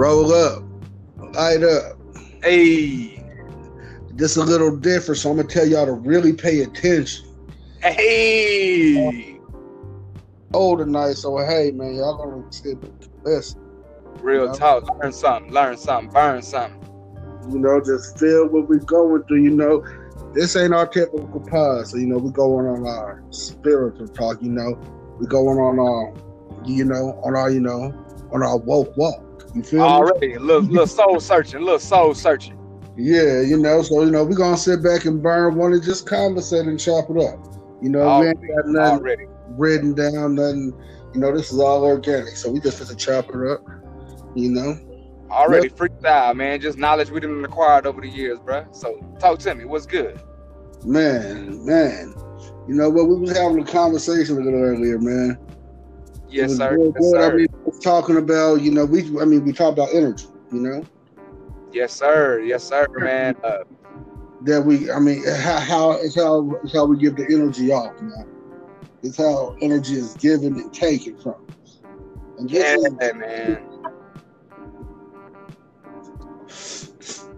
roll up, light up. Hey, This a little different, so I'm gonna tell y'all to really pay attention. hey, Oh, tonight, so hey man, y'all gonna sit listen. real Yeah. talk. Learn something. Learn something. Burn something. You know, just feel what we're going through. You know, this ain't our typical pod, so you know we going on our spiritual talk. You know, we going on our, you know, on our, you know, on our woke walk. You feel me? Already, a little, little soul searching. Little soul searching. Yeah, you know, so you know, we're gonna sit back and burn one and just conversate and chop it up. You know, we ain't got nothing Already. written down, nothing. You know, this is all organic, so we just have to chop it up. You know, Already freestyle, man. Just knowledge we done acquired over the years, bro. So talk to me. What's good? man, man. You know what? We was having a conversation a little earlier, man. Yes, sir. real Yes, good. I mean, talking about, you know, we, I mean, we talked about energy. You know, Yes, sir. Yes, sir, man. Uh, that we, I mean, how, how it's how it's how we give the energy off, man. It's how energy is given and taken from us. And yeah, is, man.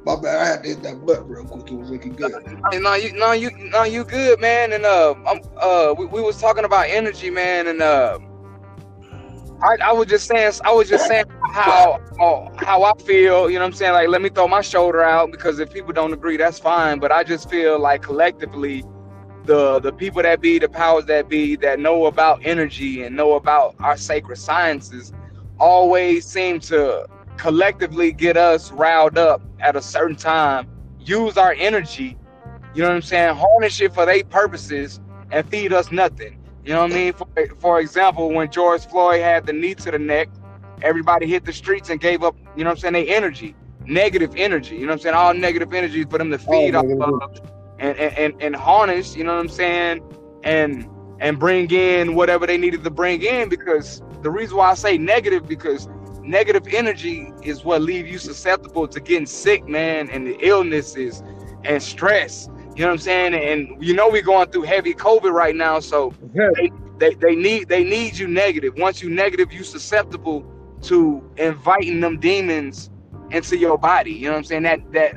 My bad. I had to hit that butt real quick. It was looking good. No, you, no, you, no, you good, man. And uh, I'm, uh, we, we was talking about energy, man, and uh, I, I was just saying, I was just saying how, oh, how I feel. You know what I'm saying? Like, let me throw my shoulder out because if people don't agree, that's fine. But I just feel like collectively, the the people that be, the powers that be, that know about energy and know about our sacred sciences, always seem to collectively get us riled up at a certain time, use our energy, you know what I'm saying, harness it for their purposes and feed us nothing. You know what I mean? For, for example, when George Floyd had the knee to the neck, everybody hit the streets and gave up, you know what I'm saying, their energy, negative energy, you know what I'm saying, all negative energy for them to feed off negative of and, and, and, and harness, you know what I'm saying, and and bring in whatever they needed to bring in because the reason why I say negative because negative energy is what leave you susceptible to getting sick, man, and the illnesses and stress. You know what I'm saying? And you know we're going through heavy COVID right now, so Yeah. they, they need they need you negative. Once you negative, you susceptible to inviting them demons into your body. You know what I'm saying? That that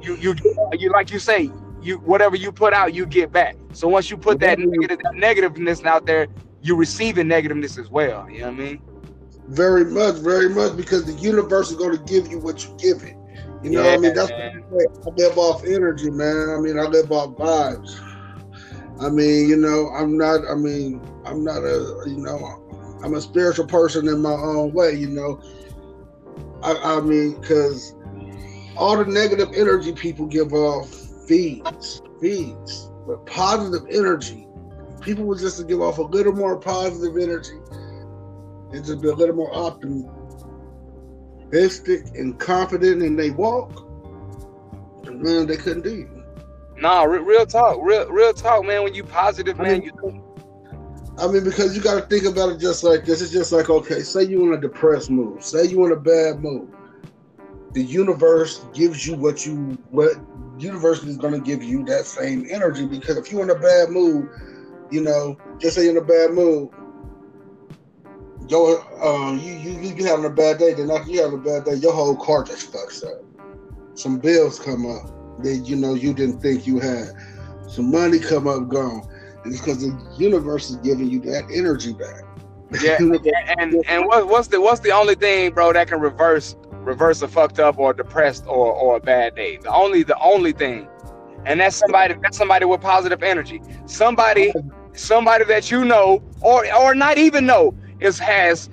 you you you like you say, you whatever you put out, you get back. So once you put that negative that negativeness out there, you receiving negativeness as well. You know what I mean? Very much, very much, because the universe is going to give you what you give it. You know, what I mean, that's what. I say. I live off energy, man. I mean, I live off vibes. I mean, you know, I'm not. I mean, I'm not a. You know, I'm a spiritual person in my own way. You know, I, I mean, because all the negative energy people give off feeds, feeds, but positive energy. People would just give off a little more positive energy and just be a little more optimistic and confident in they walk. Man, they couldn't do you. Nah, re- real talk, real real talk, man. When you positive, I man, mean, you I mean, because you got to think about it just like this. It's just like, okay, say you in a depressed mood, say you in a bad mood. The universe gives you what you what universe is going to give you that same energy because if you're in a bad mood, you know, just say you're in a bad mood, your um, you you you be having a bad day. Then after you have a bad day, your whole car just fucks up. Some bills come up that you know you didn't think you had. Some money come up gone. And it's because the universe is giving you that energy back. yeah. And and what, what's the what's the only thing, bro, that can reverse reverse a fucked up or depressed or or a bad day? The only the only thing, and that's somebody that's somebody with positive energy. Somebody somebody that you know or or not even know is has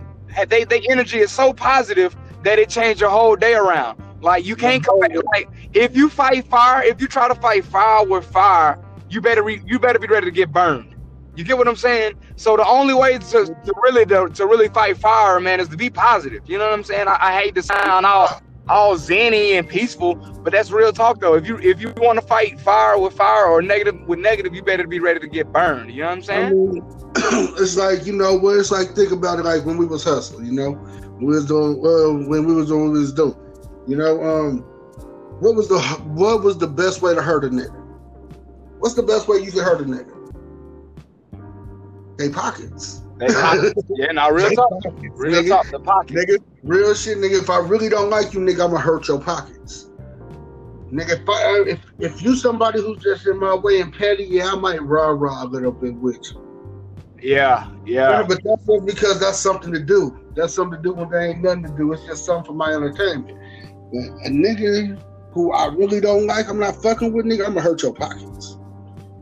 they they energy is so positive that it changed your whole day around. Like you can't come back. Like if you fight fire, if you try to fight fire with fire, you better re, you better be ready to get burned. You get what I'm saying? So the only way to, to really to, to really fight fire, man, is to be positive. You know what I'm saying? I, I hate to sound all all zenny and peaceful, but that's real talk though. If you if you want to fight fire with fire or negative with negative, you better be ready to get burned. You know what I'm I saying? mean, it's like you know what it's like. Think about it, like when we was hustling. You know, we was doing well when we was doing we was doing. You know, um, what was the what was the best way to hurt a nigga? What's the best way you can hurt a nigga? They pockets. They yeah, now real talk. Real nigga. talk. The pockets. Nigga, real shit, nigga. If I really don't like you, nigga, I'ma hurt your pockets. Nigga, if, I, if if you somebody who's just in my way and petty, yeah, I might rah rah a little bit with you. Yeah, Yeah, yeah. but that's just because that's something to do. That's something to do when there ain't nothing to do. It's just something for my entertainment. But a nigga who I really don't like, I'm not fucking with, nigga, I'm gonna hurt your pockets.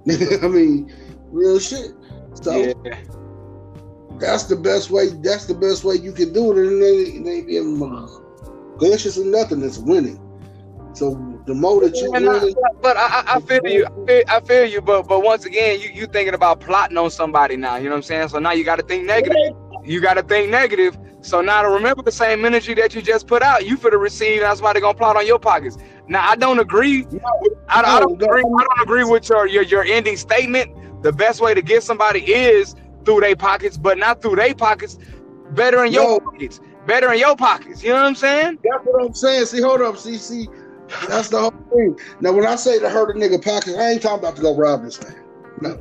I mean, real shit. So yeah. That's the best way. That's the best way you can do it, and they they be glitches or nothing. It's winning. So the more that you And I- but I, I- I feel you. I feel, I feel you. But but once again, you you thinking about plotting on somebody now. You know what I'm saying? So now you got to think negative. You got to think negative. So now to remember the same energy that you just put out, you for the receive. That's why they're gonna plot on your pockets. Now I don't agree. I, I don't agree. I don't agree with your your your ending statement. The best way to get somebody is through their pockets, but not through their pockets. Better in your No. pockets. Better in your pockets. You know what I'm saying? That's what I'm saying. See, hold up. See, see, that's the whole thing. Now, when I say to hurt a nigga pockets, I ain't talking about to go rob this man. No,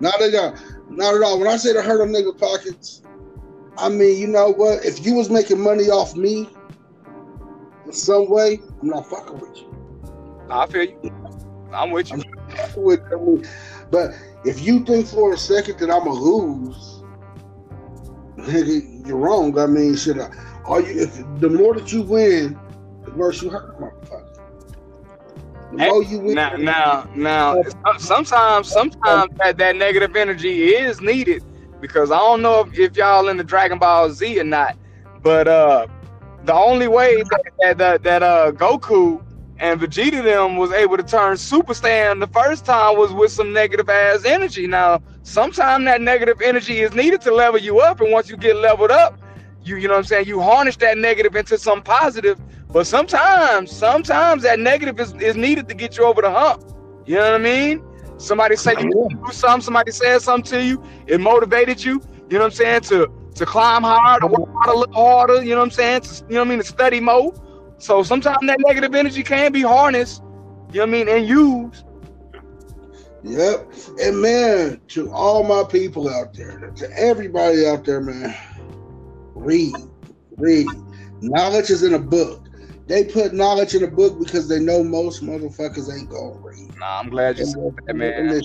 not at all. Not at all. When I say to hurt a nigga pockets, I mean, you know what? If you was making money off me in some way, I'm not fucking with you. I feel you. I'm with you. Fucking with mean, but if you think for a second that I'm a lose, nigga, you're wrong. I mean, shit. I- All you, if the more that you win, the worse you hurt, motherfucker. The more you win, Now, now, now. Sometimes, sometimes that, that negative energy is needed because I don't know if, if y'all in the Dragon Ball Z or not, but uh, the only way that that, that uh Goku and Vegeta them was able to turn Super Saiyan the first time was with some negative ass energy. Now, sometimes that negative energy is needed to level you up, and once you get leveled up, you you know what I'm saying, you harness that negative into some positive. But sometimes, sometimes that negative is, is needed to get you over the hump. You know what I mean? Somebody say you do something, somebody said something to you, it motivated you, you know what I'm saying, to to climb harder, work hard a little harder, you know what I'm saying? To, you know what I mean, to study more. So sometimes that negative energy can be harnessed, you know what I mean, and used. Yep. And man, to all my people out there, to everybody out there, man, read, read. Knowledge is in a book. They put knowledge in a book because they know most motherfuckers ain't gonna read. Nah, I'm glad you And, said that, man.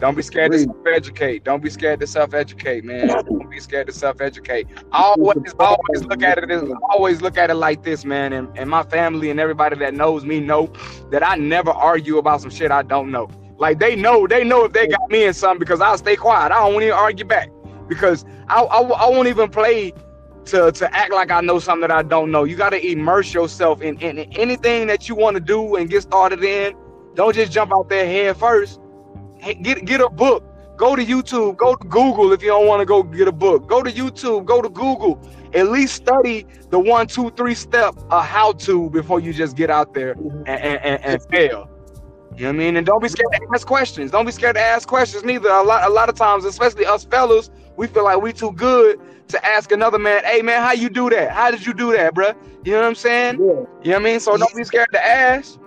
Don't be scared to self-educate. Don't be scared to self-educate, man. Don't be scared to self-educate. Always, always look at it. As, always look at it like this, man. And, and my family and everybody that knows me know that I never argue about some shit I don't know. Like they know, they know if they got me in something because I'll stay quiet. I don't even argue back because I, I, I won't even play to to act like I know something that I don't know. You got to immerse yourself in, in anything that you want to do and get started in. Don't just jump out there head first. Hey, get get a book. Go to YouTube. Go to Google if you don't want to go get a book. Go to YouTube. Go to Google. At least study the one, two, three step uh, how to before you just get out there and, and, and, and fail. You know what I mean? And don't be scared to ask questions. Don't be scared to ask questions neither. A lot a lot of times, especially us fellas, we feel like we too good to ask another man, hey man, how you do that? How did you do that, bruh? You know what I'm saying? Yeah. You know what I mean? So don't be scared to ask.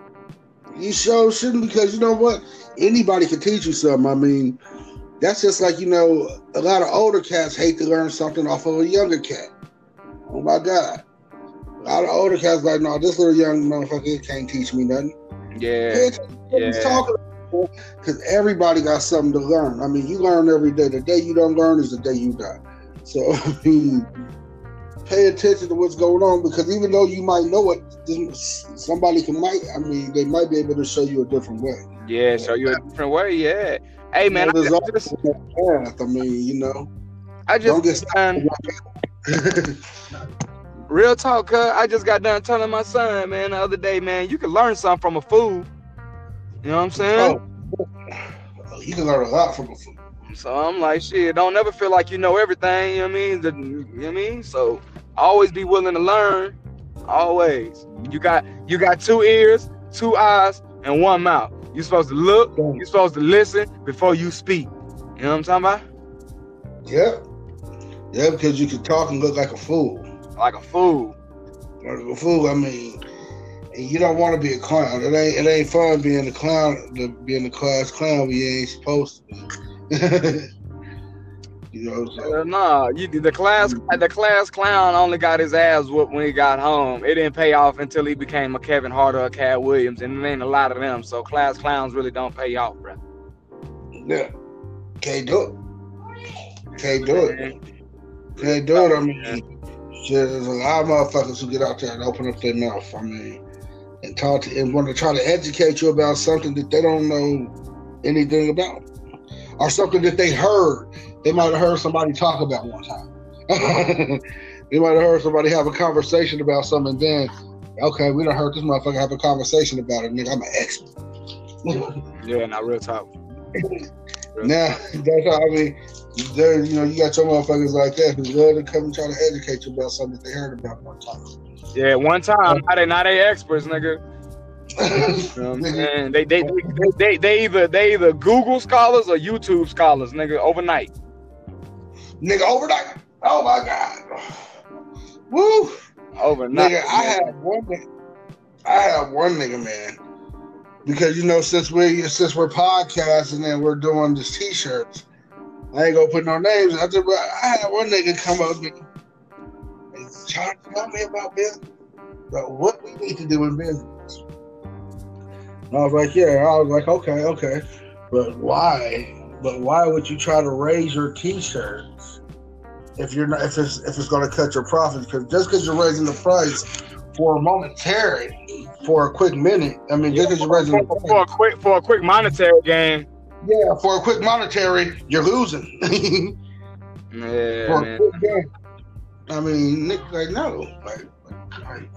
You sure shouldn't because you know what? Anybody can teach you something. I mean, that's just like, you know, a lot of older cats hate to learn something off of a younger cat. Oh my God. A lot of older cats like, no, this little young motherfucker can't teach me nothing. Yeah. Pay attention to what he's Yeah. Because everybody got something to learn. I mean, you learn every day. The day you don't learn is the day you die. So, I mean, pay attention to what's going on because even though you might know it, somebody can might, I mean, they might be able to show you a different way. Yeah, show you a different way. Yeah. Hey man, You know, I, just path. I mean, you know, I don't just real talk, cuz I just got done telling my son, man, the other day, man, you can learn something from a fool. You know what I'm saying? oh, you can learn a lot from a fool. So I'm like, shit, don't ever feel like you know everything, you know what I mean? The, you know what I mean? So always be willing to learn. Always. You got you got two ears, two eyes, and one mouth. You're supposed to look, you're supposed to listen before you speak. You know what I'm talking about? Yeah. Yeah, because you can talk and look like a fool. Like a fool. Like a fool, I mean, and you don't want to be a clown. It ain't it ain't fun being a clown, being a class clown you ain't supposed to be. You know, nah, you the class the class clown only got his ass whooped when he got home. It didn't pay off until he became a Kevin Hart or a Katt Williams, and it ain't a lot of them. So class clowns really don't pay off, bro. Yeah, can't do it. Can't do it. Can't do it. I mean, shit, there's a lot of motherfuckers who get out there and open up their mouth. I mean, and talk to and want to try to educate you about something that they don't know anything about, or something that they heard. They might have heard somebody talk about one time. they might have heard somebody have a conversation about something. Then, okay, we don't heard this motherfucker have a conversation about it. Nigga, I'm an expert. yeah, not real talk. now that's how I mean. There, you know, you got your motherfuckers like that who love to come and try to educate you about something that they heard about one time. Yeah, one time. Now they not they experts, nigga. You know what I'm saying? They, they, they, they, they either they either Google scholars or YouTube scholars, nigga, overnight. Nigga, overnight. Oh my god. Woo. Overnight. Nigga, I have one nigga. I have one nigga, man. Because you know, since we since we're podcasting and we're doing these t-shirts, I ain't gonna put no names. I just I had one nigga come up me and try to tell me about business, about what we need to do in business. And I was like, yeah. I was like, okay, okay, but why? But why would you try to raise your t-shirts if you're not if it's if it's gonna cut your profits? Because just because you're raising the price for a momentary, for a quick minute, I mean, just because you're raising for, for a quick for a quick monetary gain. Yeah, for a quick monetary, you're losing. yeah, for a quick game. I mean, Nick, like, no. Like, like,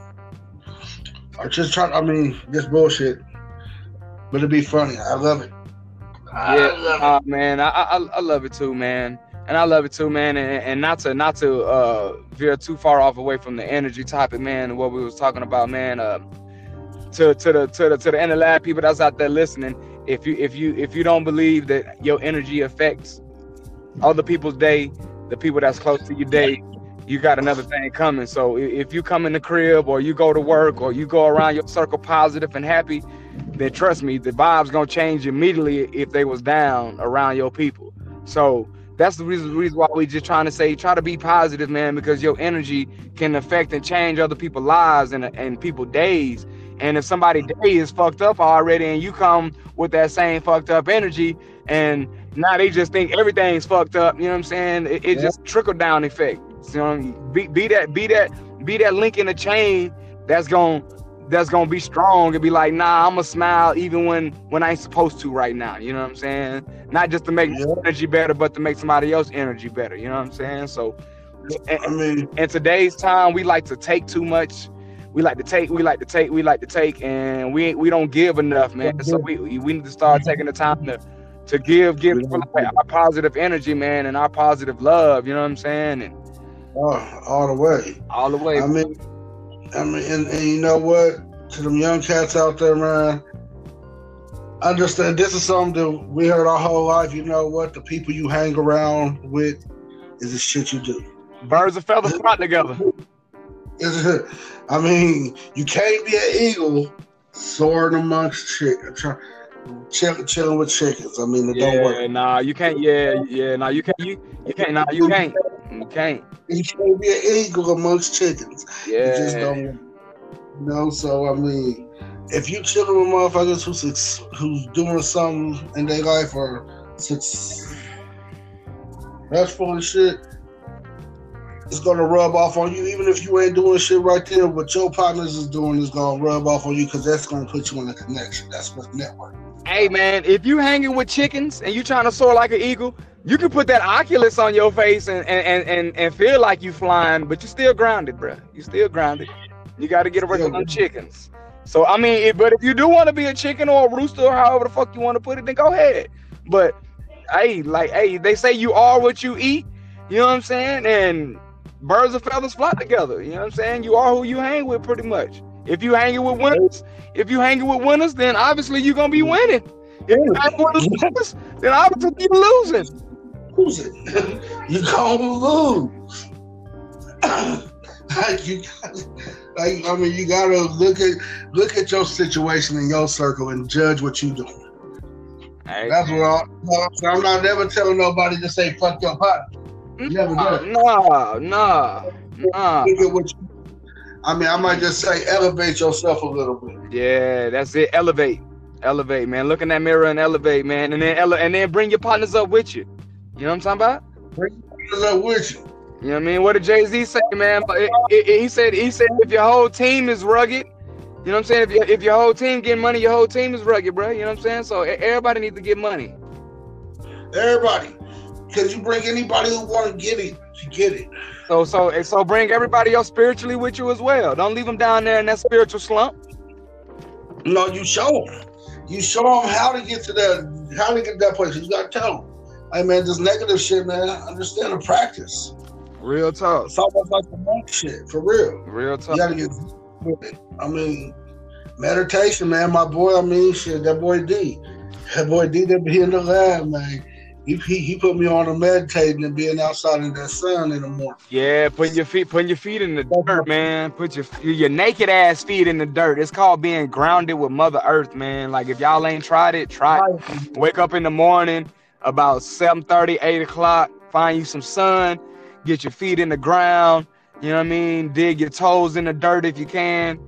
I just try, I mean, this bullshit. But it'd be funny. I love it. I Yeah, love uh, man, I, I I love it too, man, and I love it too, man, and, and not to not to uh, veer too far off away from the energy topic, man, and what we was talking about, man. Uh, to to the to the to the interlab people that's out there listening, if you if you if you don't believe that your energy affects other people's day, the people that's close to your day, you got another thing coming. So if you come in the crib or you go to work or you go around your circle positive and happy, then trust me, the vibes gonna change immediately if they was down around your people. So that's the reason, reason why we just trying to say try to be positive, man, because your energy can affect and change other people's lives and and people days. And if somebody day is fucked up already, and you come with that same fucked up energy, and now they just think everything's fucked up, you know what I'm saying? It, it Yeah. just trickle down effect. You know, be, be that be that be that link in the chain that's going that's gonna be strong and be like, nah, I'm gonna smile even when when I ain't supposed to right now. You know what I'm saying? Not just to make Yeah. energy better, but to make somebody else energy better. You know what I'm saying? So I mean, in today's time, we like to take too much. We like to take, we like to take, we like to take, and we we don't give enough, man. So we we need to start taking the time to to give, give like our positive energy, man, and our positive love. You know what I'm saying? And oh, all the way. all the way. I mean, I mean, and, and you know what? To them young cats out there, man, understand this is something that we heard our whole life. You know what? The people you hang around with is the shit you do. Birds of feather flock together. I mean, you can't be an eagle soaring amongst chickens, chill, chilling with chickens. I mean, it don't work. nah, you can't. Yeah, yeah, nah, you can't. You you can't. Nah, you can't. You can't. You can't be an eagle amongst chickens. It just Yeah. don't. You know, so I mean, if you chilling with motherfuckers who's who's doing something in their life or suc- that's full of shit. It's gonna rub off on you, even if you ain't doing shit right there. What your partners is doing is gonna rub off on you because that's gonna put you in a connection. That's what network. Hey man, if you hanging with chickens and you trying to soar like an eagle, you can put that Oculus on your face and and and and, and feel like you flying, but you're still grounded, bruh. You still grounded. You got to get away from them chickens. So I mean, if, but if you do want to be a chicken or a rooster or however the fuck you want to put it, then go ahead. But hey, like hey, they say you are what you eat. You know what I'm saying? And birds of feathers flock together. You know what I'm saying? You are who you hang with, pretty much. If you hanging with winners, if you hanging with winners, then obviously you're gonna be winning. If you hanging with losers, then obviously you're losing. Lose it. you gonna lose. like you, got- like I mean, you gotta look at look at your situation in your circle and judge what you doing. Hey, That's what I, I'm not never telling nobody to say fuck your partner. Never done. Nah, nah, nah. Look at what you- I mean, I might just say elevate yourself a little bit. Yeah, that's it. Elevate, elevate, man. Look in that mirror and elevate, man, and then ele- and then bring your partners up with you. You know what I'm talking about? What's up with you? You know what I mean? What did Jay Z say, man? But it- it- it- he said he said if your whole team is rugged, you know what I'm saying? If, your if your whole team getting money, your whole team is rugged, bro. You know what I'm saying? So everybody needs to get money. Everybody. Because you bring anybody who want to get it, to get it. So so so bring everybody else spiritually with you as well. Don't leave them down there in that spiritual slump. No, you show them. You show them how to get to that, how to get to that place. You got to tell them. Hey, man, this negative shit, man, understand the practice. Real talk. It's almost like the monk shit, for real. Real talk. You talk. got to get with it. I mean, meditation, man. My boy, I mean, shit, that boy D. That boy D that be in the lab, man. He, he, he put me on to meditating and being outside in that sun in the morning. Yeah, putting your feet putting your feet in the dirt, man. Put your your naked ass feet in the dirt. It's called being grounded with Mother Earth, man. Like if y'all ain't tried it, try it. Wake up in the morning about 7 8 o'clock, find you some sun, get your feet in the ground, you know what I mean? Dig your toes in the dirt if you can,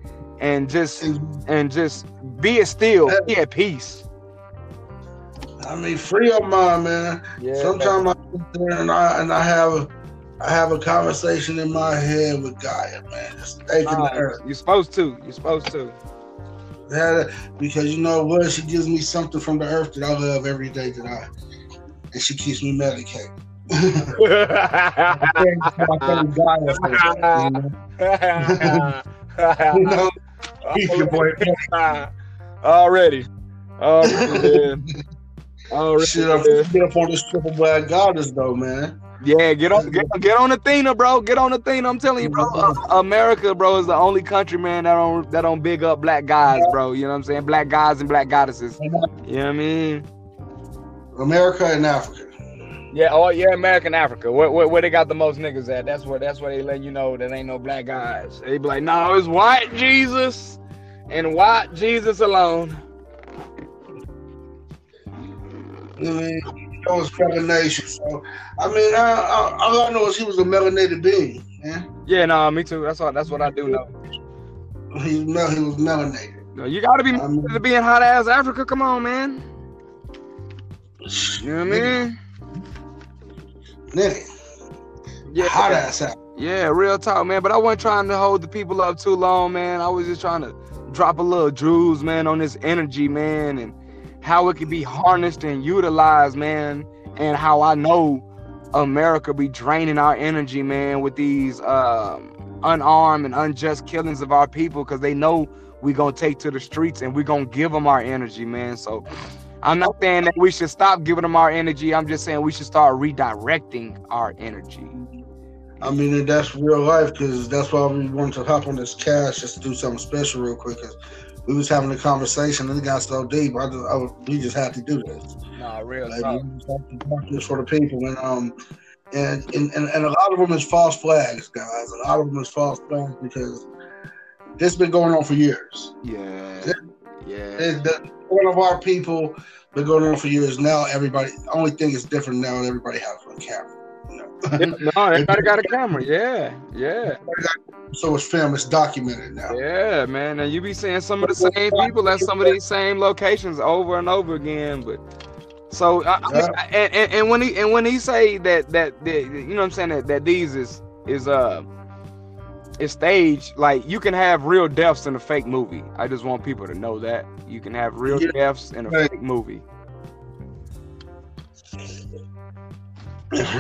and just and just be it still, be at peace. I mean, free your mind, man. Yeah. Sometimes I sit there and I and I have I have a conversation in my head with Gaia, man. Just taking the earth. you're supposed to. You're supposed to. That- because you know what? She gives me something from the earth that I love every day that I and she keeps me medicated. you know, your boy Already. Already. Already, shit man. get up on this triple black goddess though, man. Yeah, get on, get, get on Athena, bro. Get on Athena. I'm telling you, bro. Uh, America, bro, is the only country, man, that don't that don't big up black guys, bro. You know what I'm saying? Black guys and black goddesses. You know what I mean? America and Africa. Yeah. Oh, yeah. America and Africa. Where, where, where they got the most niggas at? That's where that's where they let you know that ain't no black guys. They be like, no, it's white Jesus and white Jesus alone. I mean, you know, it's. So, I mean, I, I, all I know is he was a melanated being, man. Yeah, no, me too. That's all. That's what I do know. He, he was melanated. No, you gotta be I mean- to be in hot ass Africa. Come on, man. You know what I mean? Nigga, Yeah. hot ass out. Yeah, real talk, man. But I wasn't trying to hold the people up too long, man. I was just trying to drop a little jewels, man, on this energy, man, and how it can be harnessed and utilized, man, and how I know America be draining our energy, man, with these um, unarmed and unjust killings of our people, because they know we gonna take to the streets and we gonna give them our energy, man. So I'm not saying that we should stop giving them our energy. I'm just saying we should start redirecting our energy. I mean, that's real life because that's why we wanted to hop on this cast just to do something special real quick. Cause we was having a conversation and it got so deep. I just, I was, we just had to do this. Nah, real Like, talk. we just have to do this for the people, and um, and, and and and a lot of them is false flags, guys. A lot of them is false flags because this been going on for years. Yeah. Yeah. It, the, one of our people been going on for years. Now everybody, only thing is different now. Everybody has a camera. You know? Yeah, no, everybody got a camera. Yeah. Yeah. so it's film. It's documented now. Yeah, man. And you be seeing some of the same people at some of these same locations over and over again. But so I, I mean, and, and, and when he and when he say that that, that you know what I'm saying that, that these is is uh is staged, like you can have real deaths in a fake movie. I just want people to know that. You can have real Yeah. deaths in a Right. fake movie.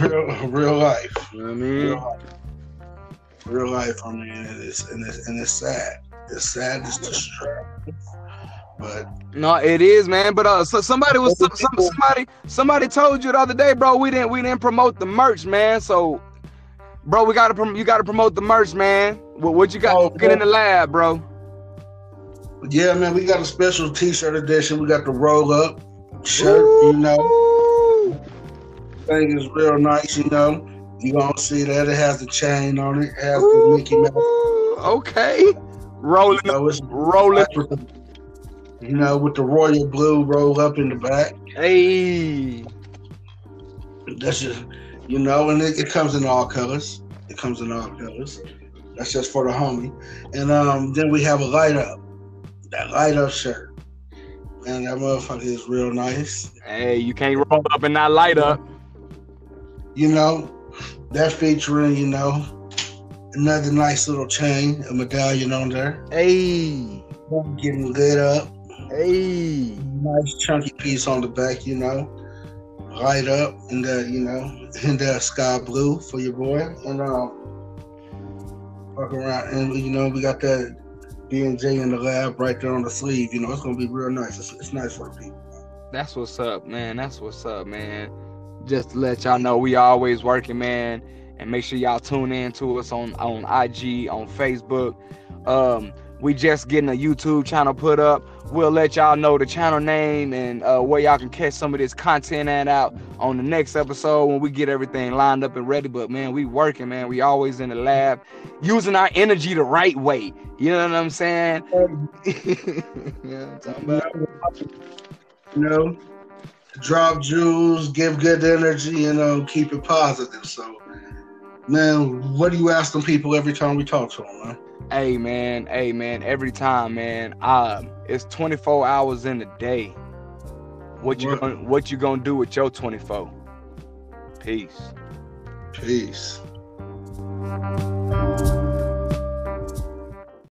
real, real life. You know what I Real mean? life. Real life. I mean, and it's and it's, and it's sad. It's sad. It's distressing. But No, it is, man. But uh, so somebody was some, some, somebody somebody told you the other day, bro. We didn't we didn't promote the merch, man. So, bro, we gotta prom- you gotta promote the merch, man. What, what you got Oh, cooking in the lab, bro? yeah, man, we got a special T-shirt edition. We got the roll up shirt. You know, thing is real nice. You know, you gonna see that it has the chain on it. It has the Mickey Mouse. Okay, rolling, You know, it's rolling. the, you know, with the royal blue roll up in the back. Hey, That's just You know, and it, it comes in all colors. It comes in all colors. That's just for the homie. And um, then we have a light up. That light up shirt. And that motherfucker is real nice. Hey, you can't roll up and not light up. You know, that featuring, you know, another nice little chain, a medallion on there. Hey. Getting lit up. Hey. Nice chunky piece on the back, you know. Light up in the, you know, in the sky blue for your boy. And um fuck around and you know, we got that B and J in the lab right there on the sleeve, you know, it's gonna be real nice. It's, it's nice for people. That's what's up, man. That's what's up, man. Just to let y'all know we always working, man. And make sure y'all tune in to us on, on IG, on Facebook. Um, we just getting a YouTube channel put up. We'll let y'all know the channel name and uh, where y'all can catch some of this content at out on the next episode when we get everything lined up and ready. But man, we working, man. We always in the lab, using our energy the right way. You know what I'm saying? yeah, you know, drop jewels, give good energy, you know, keep it positive. So, man, what do you ask them people every time we talk to them, man? Hey man, hey man, every time, man. Um, it's 24 hours in a day. What you What? gonna what you gonna do with your 24? Peace. Peace.